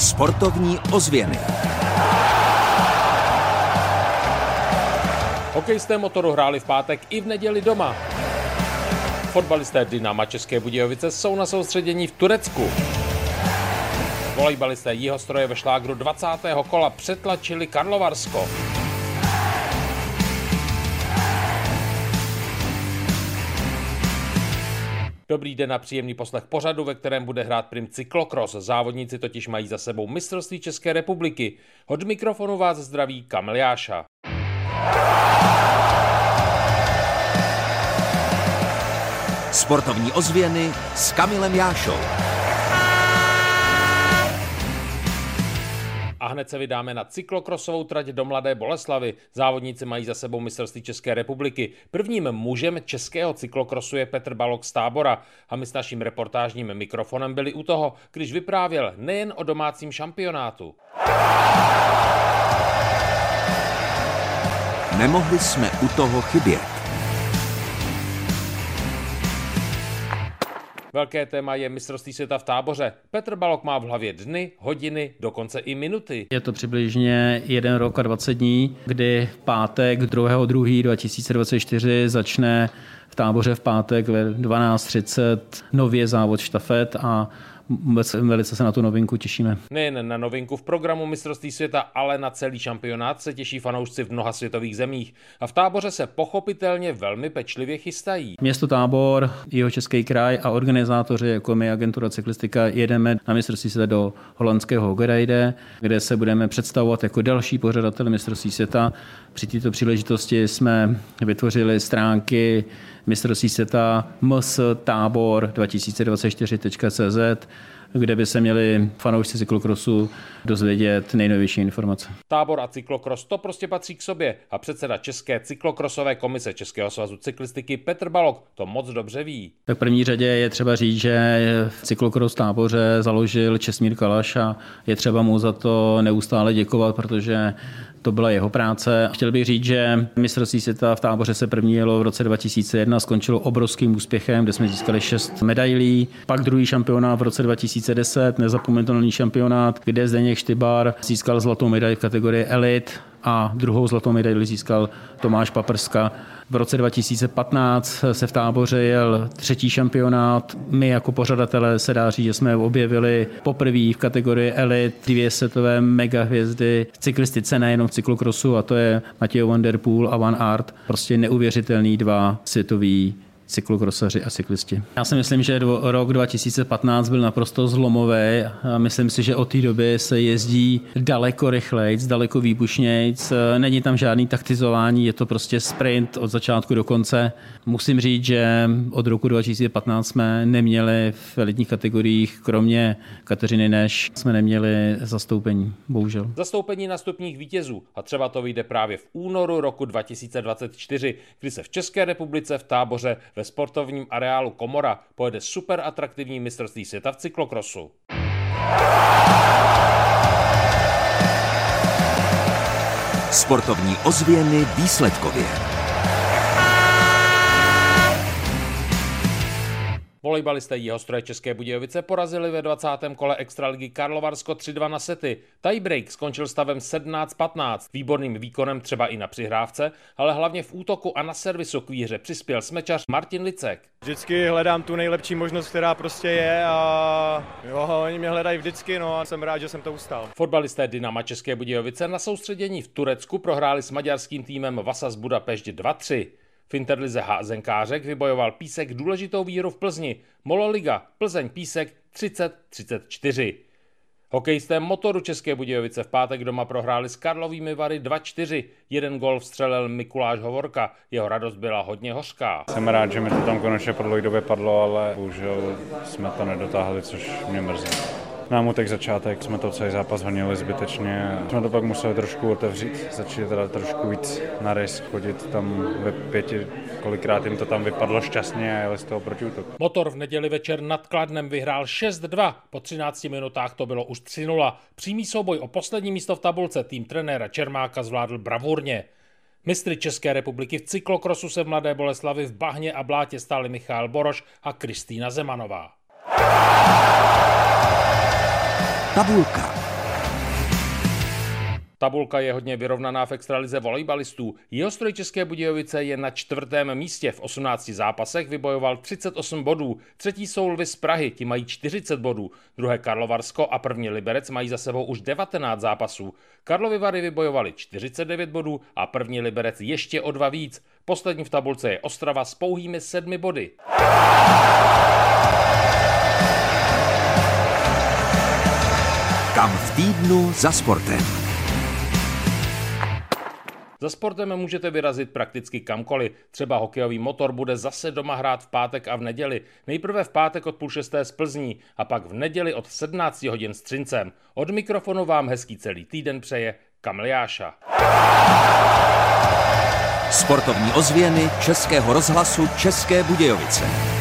Sportovní ozvěny. Hokejisté motoru hráli v pátek i v neděli doma. Fotbalisté Dynama České Budějovice jsou na soustředění v Turecku. Volejbalisté Jihostroje ve šlágru 20. kola přetlačili Karlovarsko. Dobrý den a příjemný poslech pořadu, ve kterém bude hrát prim cyklokros. Závodníci totiž mají za sebou mistrovství České republiky. Od mikrofonu vás zdraví Kamil Jáša. Sportovní ozvěny s Kamilem Jášou. Hned se vydáme na cyklokrosovou trať do Mladé Boleslavy. Závodníci mají za sebou mistrovství České republiky. Prvním mužem českého cyklokrosu je Petr Balok z tábora a my s naším reportážním mikrofonem byli u toho, když vyprávěl nejen o domácím šampionátu. Nemohli jsme u toho chybět. Velké téma je mistrovství světa v táboře. Petr Balok má v hlavě dny, hodiny, dokonce i minuty. Je to přibližně jeden rok a 20 dní, kdy v pátek 2.2.2024 začne v táboře v pátek ve 12.30 nově závod štafet a vůbec velice se na tu novinku těšíme. Nejen na novinku v programu mistrovství světa, ale na celý šampionát se těší fanoušci v mnoha světových zemích. A v táboře se pochopitelně velmi pečlivě chystají. Město Tábor, jeho český kraj a organizátoři jako my, agentura cyklistika, jedeme na mistrovství světa do holandského Hogerajde, kde se budeme představovat jako další pořadatel mistrovství světa. Při této příležitosti jsme vytvořili stránky mistrovství světa mstábor2024.cz, kde by se měli fanoušci cyklokrosu dozvědět nejnovější informace. Tábor a cyklokros to prostě patří k sobě a předseda České cyklokrosové komise Českého svazu cyklistiky Petr Balok to moc dobře ví. Tak v první řadě je třeba říct, že cyklokros táboře založil Česmír Kalaš a je třeba mu za to neustále děkovat, protože to byla jeho práce. Chtěl bych říct, že mistrovství světa v táboře se první jelo v roce 2001, skončilo obrovským úspěchem, kde jsme získali šest medailí. Pak druhý šampionát v roce 2010, nezapomenutelný šampionát, kde Zdeněk Štybar získal zlatou medaili v kategorii Elite a druhou zlatou medaili získal Tomáš Paprska. V roce 2015 se v táboře jel třetí šampionát. My jako pořadatelé se dá říct, že jsme objevili poprvé v kategorii elit dvě světové megahvězdy v cyklistice, nejenom v cyklokrosu, a to je Matěj Van Der Poel a Van Art. Prostě neuvěřitelný dva světoví cyklokrosaři a cyklisti. Já si myslím, že rok 2015 byl naprosto zlomový a myslím si, že od té doby se jezdí daleko rychleji, daleko výbušněji. Není tam žádný taktizování, je to prostě sprint od začátku do konce. Musím říct, že od roku 2015 jsme neměli v elitních kategoriích, kromě Kateřiny Neš, jsme neměli zastoupení, bohužel. Zastoupení na stupních vítězů a třeba to vyjde právě v únoru roku 2024, kdy se v České republice v táboře ve sportovním areálu Komora pojede super atraktivní mistrovství světa v cyklokrosu. Sportovní ozvěny výsledkově. Volejbalisté Jihostroje České Budějovice porazili ve 20. kole Extraligy Karlovarsko 3-2 na sety. Tiebreak skončil stavem 17-15, výborným výkonem třeba i na přihrávce, ale hlavně v útoku a na servisu k výhře přispěl smečař Martin Licek. Vždycky hledám tu nejlepší možnost, která prostě je a jo, oni mě hledají vždycky, no a jsem rád, že jsem to ustal. Fotbalisté Dynama České Budějovice na soustředění v Turecku prohráli s maďarským týmem Vasas Budapešť 2-3. V Interlize házenkářek vybojoval Písek důležitou výhru v Plzni. Mololiga Plzeň Písek 30-34. Hokejisté motoru České Budějovice v pátek doma prohráli s Karlovými Vary 2-4. Jeden gol vstřelil Mikuláš Hovorka. Jeho radost byla hodně hořká. Jsem rád, že mi to tam konečně po padlo, ale bohužel jsme to nedotáhli, což mě mrzí nám utek začátek, jsme to celý zápas honili zbytečně. Jsme to pak museli trošku otevřít, začít teda trošku víc na risk, chodit tam ve pěti, kolikrát jim to tam vypadlo šťastně a jeli z toho proti útok. Motor v neděli večer nad Kladnem vyhrál 6-2, po 13 minutách to bylo už 3-0. Přímý souboj o poslední místo v tabulce tým trenéra Čermáka zvládl bravurně. Mistry České republiky v cyklokrosu se v Mladé Boleslavi v Bahně a Blátě stáli Michal Boroš a Kristýna Zemanová. Tabulka. Tabulka je hodně vyrovnaná v extralize volejbalistů. Jeho České Budějovice je na čtvrtém místě. V 18 zápasech vybojoval 38 bodů. Třetí jsou Lvy z Prahy, ti mají 40 bodů. Druhé Karlovarsko a první Liberec mají za sebou už 19 zápasů. Karlovy Vary vybojovali 49 bodů a první Liberec ještě o dva víc. Poslední v tabulce je Ostrava s pouhými sedmi body. V týdnu za sportem. Za sportem můžete vyrazit prakticky kamkoliv. Třeba hokejový motor bude zase doma hrát v pátek a v neděli. Nejprve v pátek od půl šesté z Plzní a pak v neděli od 17 hodin s Třincem. Od mikrofonu vám hezký celý týden přeje Kamiliáša. Sportovní ozvěny Českého rozhlasu České Budějovice.